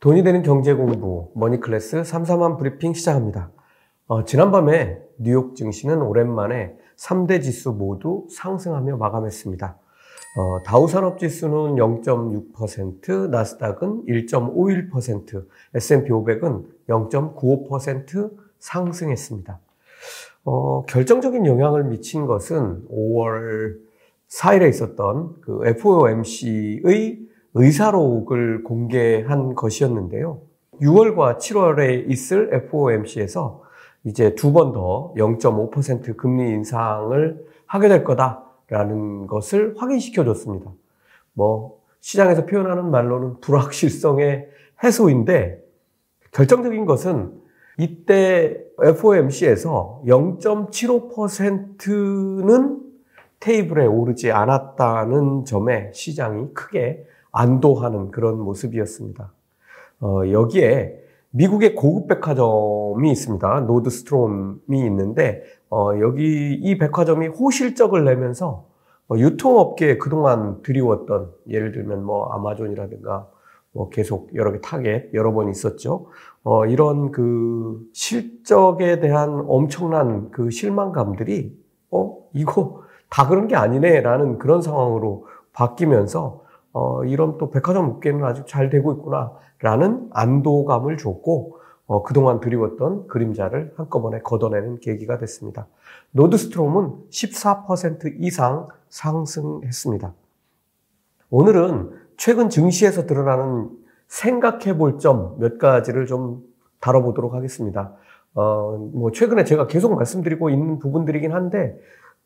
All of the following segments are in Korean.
돈이 되는 경제 공부 머니클래스 3사만 브리핑 시작합니다. 어, 지난밤에 뉴욕 증시는 오랜만에 3대 지수 모두 상승하며 마감했습니다. 어, 다우 산업 지수는 0.6%, 나스닥은 1.51%, S&P 500은 0.95% 상승했습니다. 어, 결정적인 영향을 미친 것은 5월 4일에 있었던 그 FOMC의 의사록을 공개한 것이었는데요. 6월과 7월에 있을 FOMC에서 이제 두 번 더 0.5% 금리 인상을 하게 될 거다라는 것을 확인시켜 줬습니다. 뭐, 시장에서 표현하는 말로는 불확실성의 해소인데, 결정적인 것은 이때 FOMC에서 0.75%는 테이블에 오르지 않았다는 점에 시장이 크게 안도하는 그런 모습이었습니다. 어, 여기에 미국의 고급 백화점이 있습니다. 노드스트롬이 있는데 어, 여기 이 백화점이 호실적을 내면서 어, 유통업계에 그동안 드리웠던 예를 들면 뭐 아마존이라든가 뭐 계속 여러 개 타겟 여러 번 있었죠. 어, 이런 그 실적에 대한 엄청난 그 실망감들이 어 이거 다 그런 게 아니네라는 그런 상황으로 바뀌면서 어, 이런 또 백화점 업계는 아직 잘 되고 있구나라는 안도감을 줬고 어, 그동안 드리웠던 그림자를 한꺼번에 걷어내는 계기가 됐습니다. 노드스트롬은 14% 이상 상승했습니다. 오늘은 최근 증시에서 드러나는 생각해 볼 점 몇 가지를 좀 다뤄보도록 하겠습니다. 어, 뭐 최근에 제가 계속 말씀드리고 있는 부분들이긴 한데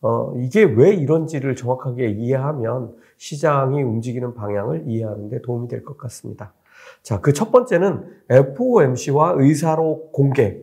어, 이게 왜 이런지를 정확하게 이해하면 시장이 움직이는 방향을 이해하는 데 도움이 될 것 같습니다. 자, 그 첫 번째는 FOMC와 의사로 공개.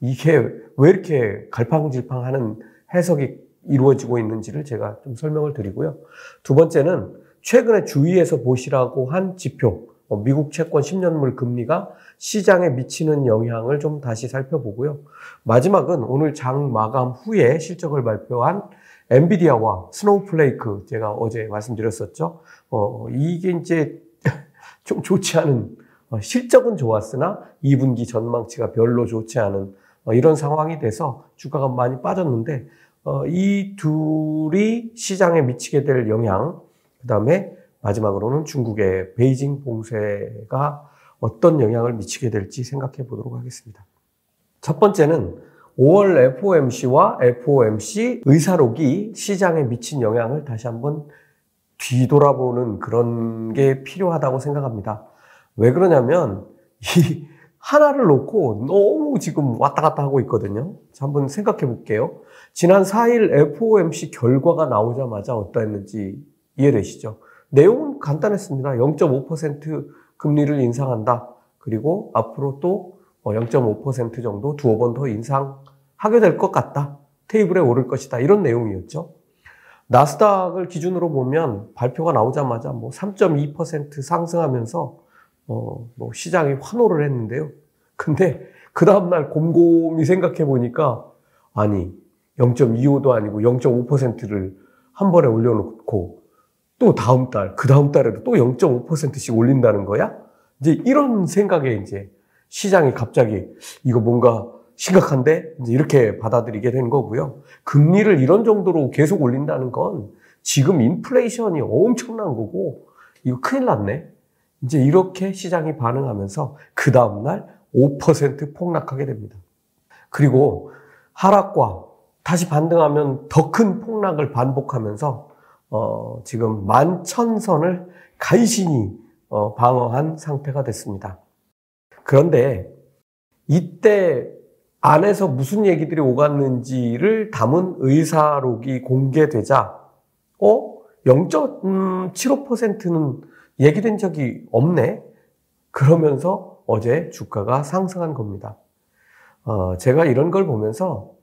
이게 왜 이렇게 갈팡질팡하는 해석이 이루어지고 있는지를 제가 좀 설명을 드리고요. 두 번째는 최근에 주의해서 보시라고 한 지표, 어, 미국 채권 10년물 금리가 시장에 미치는 영향을 좀 다시 살펴보고요. 마지막은 오늘 장 마감 후에 실적을 발표한 엔비디아와 스노우플레이크 제가 어제 말씀드렸었죠. 어, 이게 이제 좀 좋지 않은 어, 실적은 좋았으나 2분기 전망치가 별로 좋지 않은 어, 이런 상황이 돼서 주가가 많이 빠졌는데 어, 이 둘이 시장에 미치게 될 영향, 그 다음에 마지막으로는 중국의 베이징 봉쇄가 어떤 영향을 미치게 될지 생각해 보도록 하겠습니다. 첫 번째는 5월 FOMC와 FOMC 의사록이 시장에 미친 영향을 다시 한번 뒤돌아보는 그런 게 필요하다고 생각합니다. 왜 그러냐면 이 하나를 놓고 너무 지금 왔다 갔다 하고 있거든요. 자, 한번 생각해 볼게요. 지난 4일 FOMC 결과가 나오자마자 어떠했는지 이해되시죠? 내용은 간단했습니다. 0.5% 금리를 인상한다. 그리고 앞으로 또 0.5% 어, 정도 두어 번 더 인상하게 될 것 같다. 테이블에 오를 것이다. 이런 내용이었죠. 나스닥을 기준으로 보면 발표가 나오자마자 뭐 3.2% 상승하면서 어, 뭐 시장이 환호를 했는데요. 근데 그 다음날 곰곰이 생각해 보니까 아니 0.25도 아니고 0.5%를 한 번에 올려놓고 또 다음 달, 그 다음 달에도 또 0.5%씩 올린다는 거야? 이제 이런 생각에 이제 시장이 갑자기 이거 뭔가 심각한데? 이제 이렇게 받아들이게 된 거고요. 금리를 이런 정도로 계속 올린다는 건 지금 인플레이션이 엄청난 거고 이거 큰일 났네. 이제 이렇게 시장이 반응하면서 그 다음날 5% 폭락하게 됩니다. 그리고 하락과 다시 반등하면 더 큰 폭락을 반복하면서 어, 지금 만 천선을 간신히 어, 방어한 상태가 됐습니다. 그런데 이때 안에서 무슨 얘기들이 오갔는지를 담은 의사록이 공개되자, 어? 0.75%는 얘기된 적이 없네? 그러면서 어제 주가가 상승한 겁니다. 어, 제가 이런 걸 보면서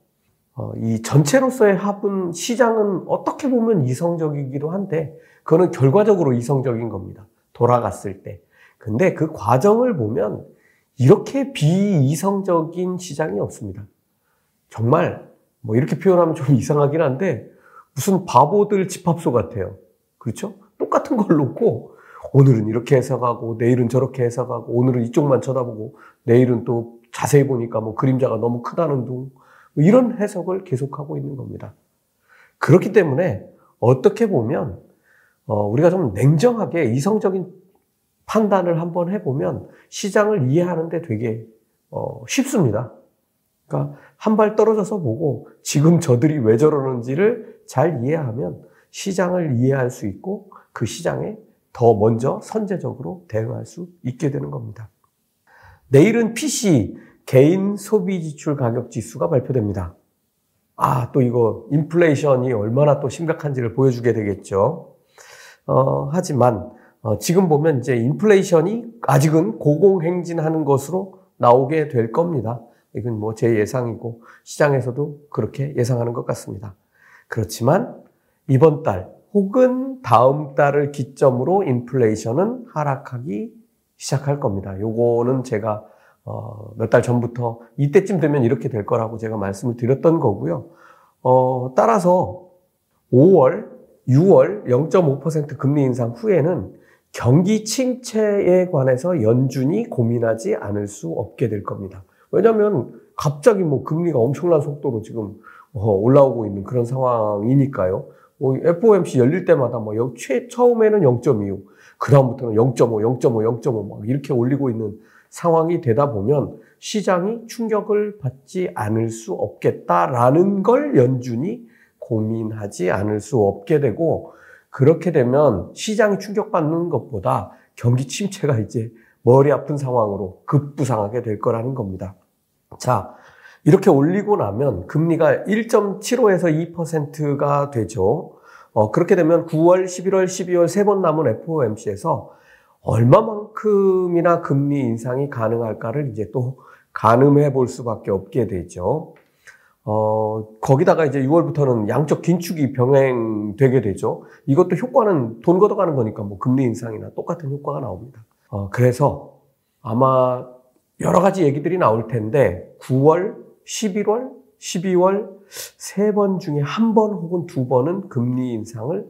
어, 이 전체로서의 합은 시장은 어떻게 보면 이성적이기도 한데 그거는 결과적으로 이성적인 겁니다. 돌아갔을 때. 근데 그 과정을 보면 이렇게 비이성적인 시장이 없습니다. 정말 뭐 이렇게 표현하면 좀 이상하긴 한데 무슨 바보들 집합소 같아요. 그렇죠? 똑같은 걸 놓고 오늘은 이렇게 해석하고 내일은 저렇게 해석하고 오늘은 이쪽만 쳐다보고 내일은 또 자세히 보니까 뭐 그림자가 너무 크다는 둥뭐 이런 해석을 계속하고 있는 겁니다. 그렇기 때문에 어떻게 보면 어, 우리가 좀 냉정하게 이성적인 판단을 한번 해보면 시장을 이해하는데 되게 어, 쉽습니다. 그러니까 한 발 떨어져서 보고 지금 저들이 왜 저러는지를 잘 이해하면 시장을 이해할 수 있고 그 시장에 더 먼저 선제적으로 대응할 수 있게 되는 겁니다. 내일은 PC 개인 소비 지출 가격 지수가 발표됩니다. 아, 또 이거 인플레이션이 얼마나 또 심각한지를 보여주게 되겠죠. 어, 하지만 어, 지금 보면 이제 인플레이션이 아직은 고공행진하는 것으로 나오게 될 겁니다. 이건 뭐 제 예상이고 시장에서도 그렇게 예상하는 것 같습니다. 그렇지만 이번 달 혹은 다음 달을 기점으로 인플레이션은 하락하기 시작할 겁니다. 요거는 제가 어, 몇 달 전부터 이때쯤 되면 이렇게 될 거라고 제가 말씀을 드렸던 거고요. 어, 따라서 5월, 6월 0.5% 금리 인상 후에는 경기 침체에 관해서 연준이 고민하지 않을 수 없게 될 겁니다. 왜냐하면 갑자기 뭐 금리가 엄청난 속도로 지금 어, 올라오고 있는 그런 상황이니까요. 뭐 FOMC 열릴 때마다 뭐 최, 처음에는 0.25, 그 다음부터는 0.5, 0.5, 0.5 막 이렇게 올리고 있는 상황이 되다 보면 시장이 충격을 받지 않을 수 없겠다라는 걸 연준이 고민하지 않을 수 없게 되고 그렇게 되면 시장이 충격받는 것보다 경기 침체가 이제 머리 아픈 상황으로 급부상하게 될 거라는 겁니다. 자, 이렇게 올리고 나면 금리가 1.75에서 2%가 되죠. 어, 그렇게 되면 9월, 11월, 12월 세 번 남은 FOMC에서 얼마만큼이나 금리 인상이 가능할까를 이제 또 가늠해 볼 수밖에 없게 되죠. 어, 거기다가 이제 6월부터는 양적 긴축이 병행되게 되죠. 이것도 효과는 돈 걷어가는 거니까 뭐 금리 인상이나 똑같은 효과가 나옵니다. 어, 그래서 아마 여러 가지 얘기들이 나올 텐데 9월, 11월, 12월 세 번 중에 한 번 혹은 두 번은 금리 인상을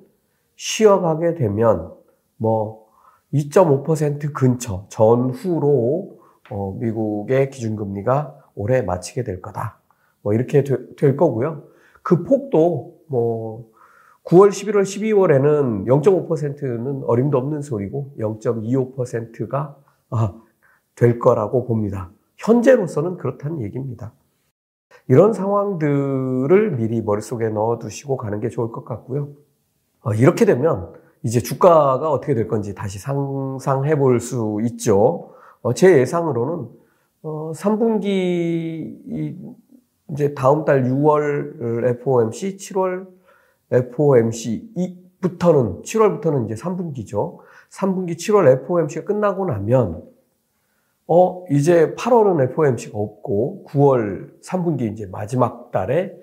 쉬어가게 되면 뭐 2.5% 근처 전후로 어, 미국의 기준금리가 올해 마치게 될 거다. 뭐 이렇게 되, 될 거고요. 그 폭도 뭐 9월, 11월, 12월에는 0.5%는 어림도 없는 소리고 0.25%가 아, 될 거라고 봅니다. 현재로서는 그렇다는 얘기입니다. 이런 상황들을 미리 머릿속에 넣어 두시고 가는 게 좋을 것 같고요. 어, 이렇게 되면 이제 주가가 어떻게 될 건지 다시 상상해 볼 수 있죠. 어, 제 예상으로는 어, 3분기 이제 다음 달 6월 FOMC, 7월 FOMC부터는 7월부터는 이제 3분기죠. 3분기 7월 FOMC가 끝나고 나면 어 이제 8월은 FOMC가 없고 9월 3분기 이제 마지막 달에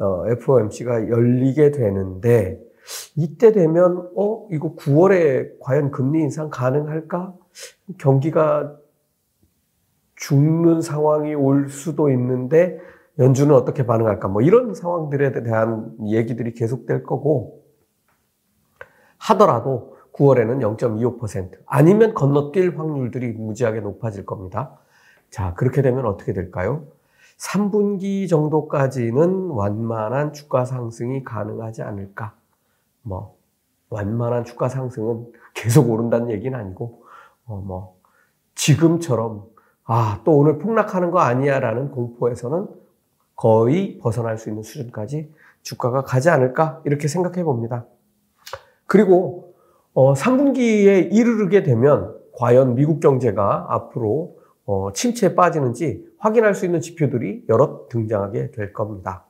어, FOMC가 열리게 되는데 이때 되면 어 이거 9월에 과연 금리 인상 가능할까? 경기가 죽는 상황이 올 수도 있는데 연준은 어떻게 반응할까? 뭐 이런 상황들에 대한 얘기들이 계속될 거고 하더라도 9월에는 0.25% 아니면 건너뛸 확률들이 무지하게 높아질 겁니다. 자, 그렇게 되면 어떻게 될까요? 3분기 정도까지는 완만한 주가 상승이 가능하지 않을까? 뭐 완만한 주가 상승은 계속 오른다는 얘기는 아니고 어 뭐 지금처럼 아 또 오늘 폭락하는 거 아니야라는 공포에서는 거의 벗어날 수 있는 수준까지 주가가 가지 않을까 이렇게 생각해 봅니다. 그리고 어 3분기에 이르게 되면 과연 미국 경제가 앞으로 어 침체에 빠지는지 확인할 수 있는 지표들이 여러 등장하게 될 겁니다.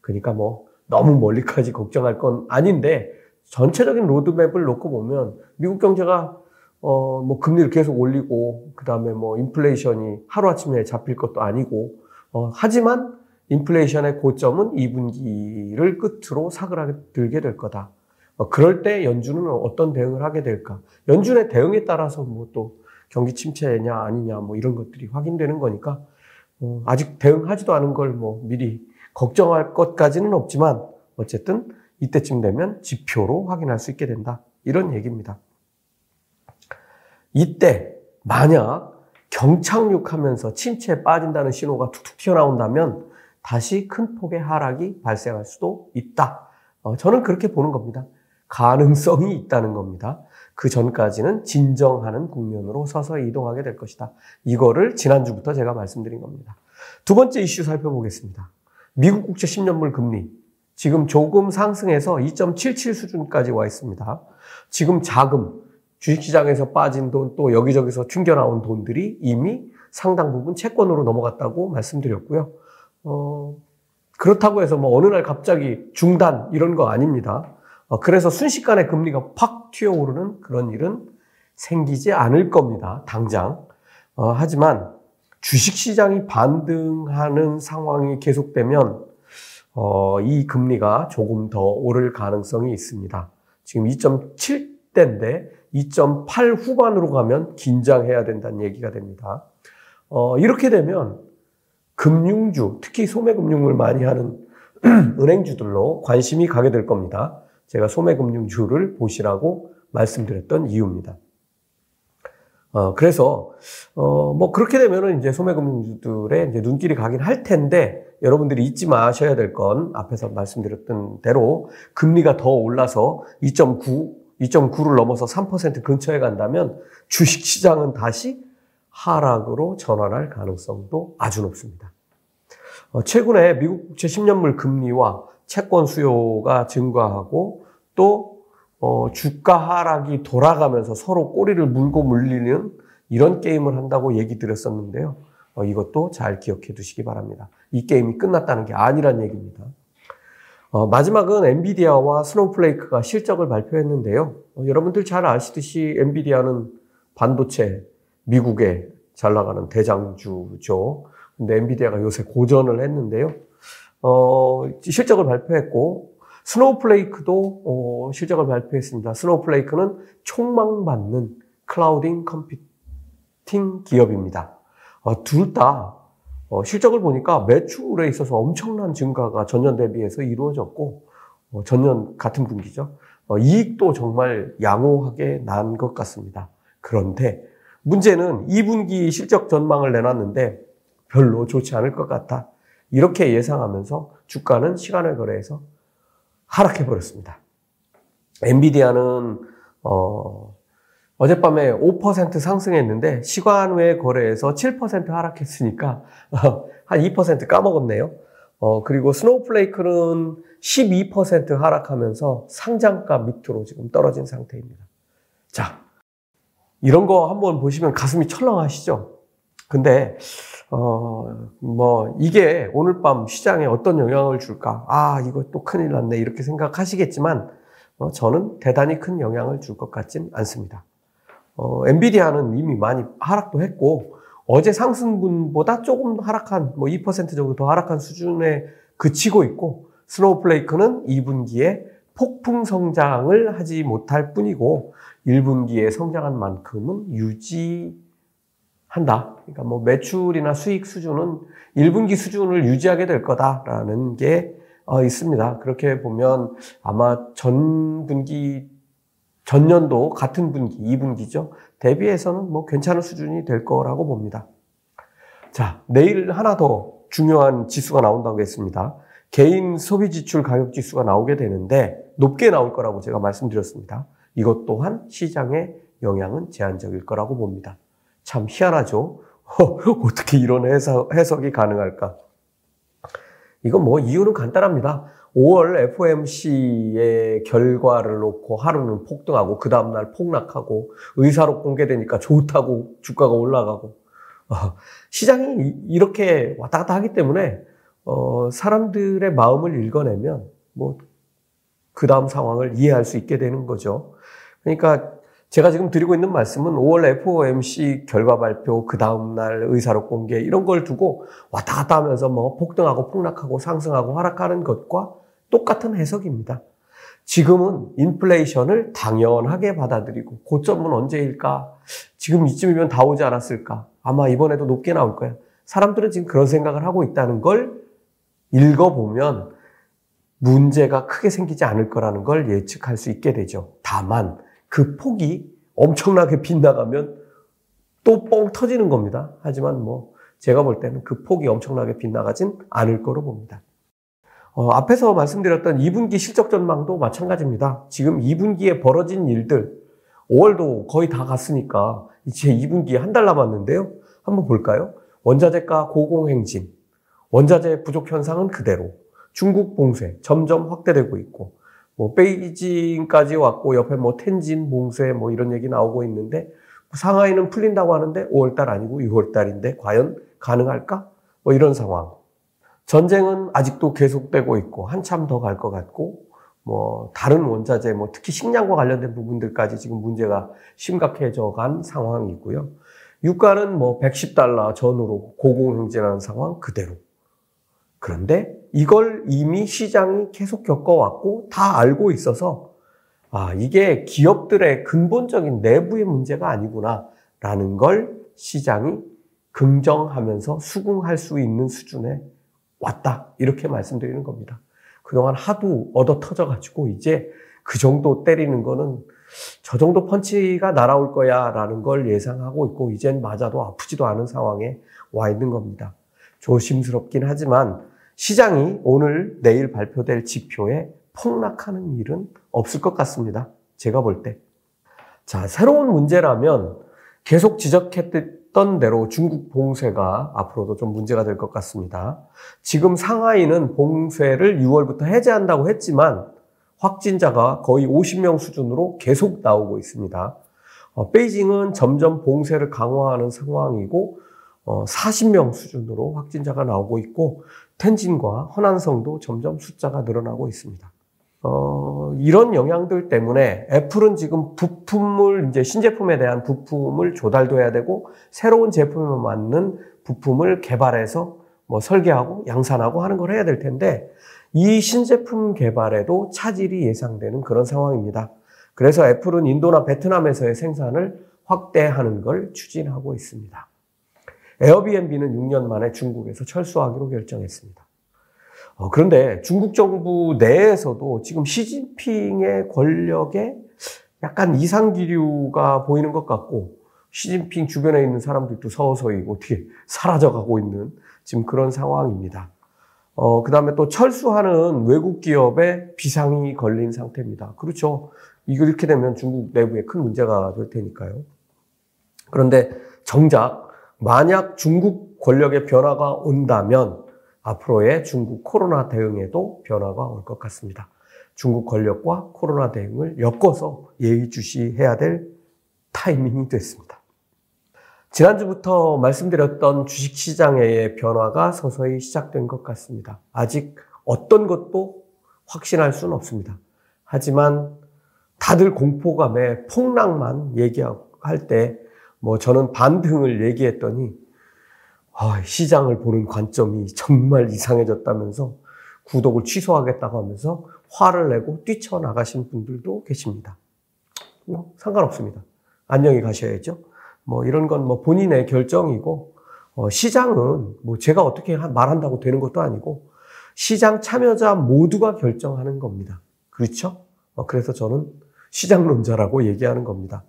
그러니까 뭐 너무 멀리까지 걱정할 건 아닌데 전체적인 로드맵을 놓고 보면 미국 경제가 어 뭐 금리를 계속 올리고 그다음에 뭐 인플레이션이 하루아침에 잡힐 것도 아니고 어 하지만 인플레이션의 고점은 2분기를 끝으로 사그라들게 될 거다. 어, 그럴 때 연준은 어떤 대응을 하게 될까? 연준의 대응에 따라서 뭐 또 경기 침체냐 아니냐 뭐 이런 것들이 확인되는 거니까 어, 아직 대응하지도 않은 걸 뭐 미리 걱정할 것까지는 없지만 어쨌든 이때쯤 되면 지표로 확인할 수 있게 된다. 이런 얘기입니다. 이때 만약 경착륙하면서 침체에 빠진다는 신호가 툭툭 튀어나온다면 다시 큰 폭의 하락이 발생할 수도 있다. 어, 저는 그렇게 보는 겁니다. 가능성이 있다는 겁니다. 그 전까지는 진정하는 국면으로 서서히 이동하게 될 것이다. 이거를 지난주부터 제가 말씀드린 겁니다. 두 번째 이슈 살펴보겠습니다. 미국 국채 10년물 금리. 지금 조금 상승해서 2.77 수준까지 와 있습니다. 지금 자금, 주식시장에서 빠진 돈, 또 여기저기서 튕겨 나온 돈들이 이미 상당 부분 채권으로 넘어갔다고 말씀드렸고요. 어, 그렇다고 해서 뭐 어느 날 갑자기 중단 이런 거 아닙니다. 어, 그래서 순식간에 금리가 팍 튀어오르는 그런 일은 생기지 않을 겁니다. 당장. 어, 하지만 주식 시장이 반등하는 상황이 계속되면 어, 이 금리가 조금 더 오를 가능성이 있습니다. 지금 2.7대인데 2.8 후반으로 가면 긴장해야 된다는 얘기가 됩니다. 어, 이렇게 되면 금융주, 특히 소매금융을 많이 하는 은행주들로 관심이 가게 될 겁니다. 제가 소매금융주를 보시라고 말씀드렸던 이유입니다. 어, 그래서, 어, 뭐, 그렇게 되면은 이제 소매금융주들의 이제 눈길이 가긴 할 텐데, 여러분들이 잊지 마셔야 될 건 앞에서 말씀드렸던 대로 금리가 더 올라서 2.9, 2.9를 넘어서 3% 근처에 간다면 주식 시장은 다시 하락으로 전환할 가능성도 아주 높습니다. 어, 최근에 미국 국채 10년물 금리와 채권 수요가 증가하고 또 어, 주가 하락이 돌아가면서 서로 꼬리를 물고 물리는 이런 게임을 한다고 얘기 드렸었는데요. 어, 이것도 잘 기억해 두시기 바랍니다. 이 게임이 끝났다는 게 아니란 얘기입니다. 어, 마지막은 엔비디아와 스노우플레이크가 실적을 발표했는데요. 어, 여러분들 잘 아시듯이 엔비디아는 반도체 미국에 잘 나가는 대장주죠. 근데 엔비디아가 요새 고전을 했는데요. 어, 실적을 발표했고 스노우플레이크도 어, 실적을 발표했습니다. 스노우플레이크는 촉망받는 clouding computing 기업입니다. 어, 둘다 어, 실적을 보니까 매출에 있어서 엄청난 증가가 전년 대비해서 이루어졌고 어, 전년 같은 분기죠. 어, 이익도 정말 양호하게 난 것 같습니다. 그런데 문제는 2분기 실적 전망을 내놨는데 별로 좋지 않을 것 같다. 이렇게 예상하면서 주가는 시간을 거래해서 하락해 버렸습니다. 엔비디아는 어, 어젯밤에 5% 상승했는데 시간 외 거래에서 7% 하락했으니까 한 2% 까먹었네요. 어, 그리고 스노우플레이크는 12% 하락하면서 상장가 밑으로 지금 떨어진 상태입니다. 자, 이런 거 한번 보시면 가슴이 철렁하시죠? 근데, 어, 뭐, 이게 오늘 밤 시장에 어떤 영향을 줄까? 아, 이거 또 큰일 났네. 이렇게 생각하시겠지만, 어, 저는 대단히 큰 영향을 줄 것 같진 않습니다. 어, 엔비디아는 이미 많이 하락도 했고 어제 상승분보다 조금 하락한 뭐 2% 정도 더 하락한 수준에 그치고 있고 스노우플레이크는 2분기에 폭풍 성장을 하지 못할 뿐이고 1분기에 성장한 만큼은 유지 한다. 그러니까 뭐 매출이나 수익 수준은 1분기 수준을 유지하게 될 거다라는 게 어, 있습니다. 그렇게 보면 아마 전 분기 전년도 같은 분기, 2분기죠. 대비해서는 뭐 괜찮은 수준이 될 거라고 봅니다. 자, 내일 하나 더 중요한 지수가 나온다고 했습니다. 개인 소비 지출 가격 지수가 나오게 되는데 높게 나올 거라고 제가 말씀드렸습니다. 이것 또한 시장의 영향은 제한적일 거라고 봅니다. 참 희한하죠? 어떻게 이런 해석, 해석이 가능할까? 이건 뭐 이유는 간단합니다. 5월 FOMC의 결과를 놓고 하루는 폭등하고 그 다음날 폭락하고 의사록 공개되니까 좋다고 주가가 올라가고 어, 시장이 이렇게 왔다 갔다 하기 때문에 어, 사람들의 마음을 읽어내면 뭐 그 다음 상황을 이해할 수 있게 되는 거죠. 그러니까 제가 지금 드리고 있는 말씀은 5월 FOMC 결과 발표, 그 다음날 의사록 공개, 이런 걸 두고 왔다 갔다 하면서 뭐 폭등하고 폭락하고 상승하고 하락하는 것과 똑같은 해석입니다. 지금은 인플레이션을 당연하게 받아들이고 고점은 언제일까? 지금 이쯤이면 다 오지 않았을까? 아마 이번에도 높게 나올 거야. 사람들은 지금 그런 생각을 하고 있다는 걸 읽어보면 문제가 크게 생기지 않을 거라는 걸 예측할 수 있게 되죠. 다만 그 폭이 엄청나게 빗나가면 또 뻥 터지는 겁니다. 하지만 뭐 제가 볼 때는 그 폭이 엄청나게 빗나가진 않을 거로 봅니다. 어, 앞에서 말씀드렸던 2분기 실적 전망도 마찬가지입니다. 지금 2분기에 벌어진 일들, 5월도 거의 다 갔으니까 이제 2분기에 한 달 남았는데요. 한번 볼까요? 원자재가 고공행진, 원자재 부족 현상은 그대로, 중국 봉쇄 점점 확대되고 있고, 뭐 베이징까지 왔고 옆에 뭐 텐진 봉쇄 뭐 이런 얘기 나오고 있는데 상하이는 풀린다고 하는데 5월달 아니고 6월달인데 과연 가능할까? 뭐 이런 상황. 전쟁은 아직도 계속되고 있고 한참 더 갈 것 같고 뭐 다른 원자재 뭐 특히 식량과 관련된 부분들까지 지금 문제가 심각해져 간 상황이고요. 유가는 뭐 110달러 전후로 고공행진하는 상황 그대로. 그런데 이걸 이미 시장이 계속 겪어왔고 다 알고 있어서 아, 이게 기업들의 근본적인 내부의 문제가 아니구나라는 걸 시장이 긍정하면서 수긍할 수 있는 수준에 왔다. 이렇게 말씀드리는 겁니다. 그동안 하도 얻어 터져가지고 이제 그 정도 때리는 거는 저 정도 펀치가 날아올 거야 라는 걸 예상하고 있고 이젠 맞아도 아프지도 않은 상황에 와 있는 겁니다. 조심스럽긴 하지만 시장이 오늘 내일 발표될 지표에 폭락하는 일은 없을 것 같습니다. 제가 볼 때. 자, 새로운 문제라면 계속 지적했던 대로 중국 봉쇄가 앞으로도 좀 문제가 될 것 같습니다. 지금 상하이는 봉쇄를 6월부터 해제한다고 했지만 확진자가 거의 50명 수준으로 계속 나오고 있습니다. 어, 베이징은 점점 봉쇄를 강화하는 상황이고 어, 40명 수준으로 확진자가 나오고 있고 텐진과 허난성도 점점 숫자가 늘어나고 있습니다. 어, 이런 영향들 때문에 애플은 지금 부품을 이제 신제품에 대한 부품을 조달돼야 되고 새로운 제품에 맞는 부품을 개발해서 뭐 설계하고 양산하고 하는 걸 해야 될 텐데 이 신제품 개발에도 차질이 예상되는 그런 상황입니다. 그래서 애플은 인도나 베트남에서의 생산을 확대하는 걸 추진하고 있습니다. 에어비앤비는 6년 만에 중국에서 철수하기로 결정했습니다. 어, 그런데 중국 정부 내에서도 지금 시진핑의 권력에 약간 이상기류가 보이는 것 같고 시진핑 주변에 있는 사람들도 서서히 어떻게 사라져가고 있는 지금 그런 상황입니다. 어, 그 다음에 또 철수하는 외국 기업에 비상이 걸린 상태입니다. 그렇죠. 이거 이렇게 되면 중국 내부에 큰 문제가 될 테니까요. 그런데 정작 만약 중국 권력의 변화가 온다면 앞으로의 중국 코로나 대응에도 변화가 올 것 같습니다. 중국 권력과 코로나 대응을 엮어서 예의주시해야 될 타이밍이 됐습니다. 지난주부터 말씀드렸던 주식시장의 변화가 서서히 시작된 것 같습니다. 아직 어떤 것도 확신할 수는 없습니다. 하지만 다들 공포감에 폭락만 얘기할 때, 뭐 저는 반등을 얘기했더니 아, 시장을 보는 관점이 정말 이상해졌다면서 구독을 취소하겠다고 하면서 화를 내고 뛰쳐나가신 분들도 계십니다. 뭐 상관없습니다. 안녕히 가셔야죠. 뭐 이런 건 뭐 본인의 결정이고 어, 시장은 뭐 제가 어떻게 말한다고 되는 것도 아니고 시장 참여자 모두가 결정하는 겁니다. 그렇죠? 어, 그래서 저는 시장론자라고 얘기하는 겁니다.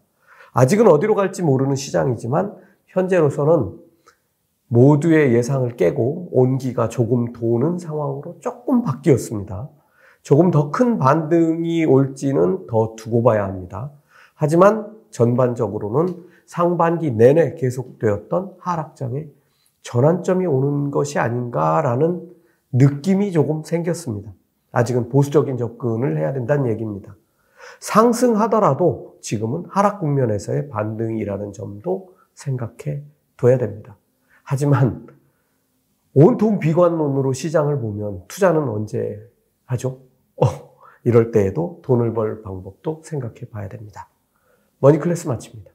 아직은 어디로 갈지 모르는 시장이지만 현재로서는 모두의 예상을 깨고 온기가 조금 도는 상황으로 조금 바뀌었습니다. 조금 더 큰 반등이 올지는 더 두고 봐야 합니다. 하지만 전반적으로는 상반기 내내 계속되었던 하락장에 전환점이 오는 것이 아닌가라는 느낌이 조금 생겼습니다. 아직은 보수적인 접근을 해야 된다는 얘기입니다. 상승하더라도 지금은 하락 국면에서의 반등이라는 점도 생각해 둬야 됩니다. 하지만 온통 비관론으로 시장을 보면 투자는 언제 하죠? 어, 이럴 때에도 돈을 벌 방법도 생각해 봐야 됩니다. 머니클래스 마칩니다.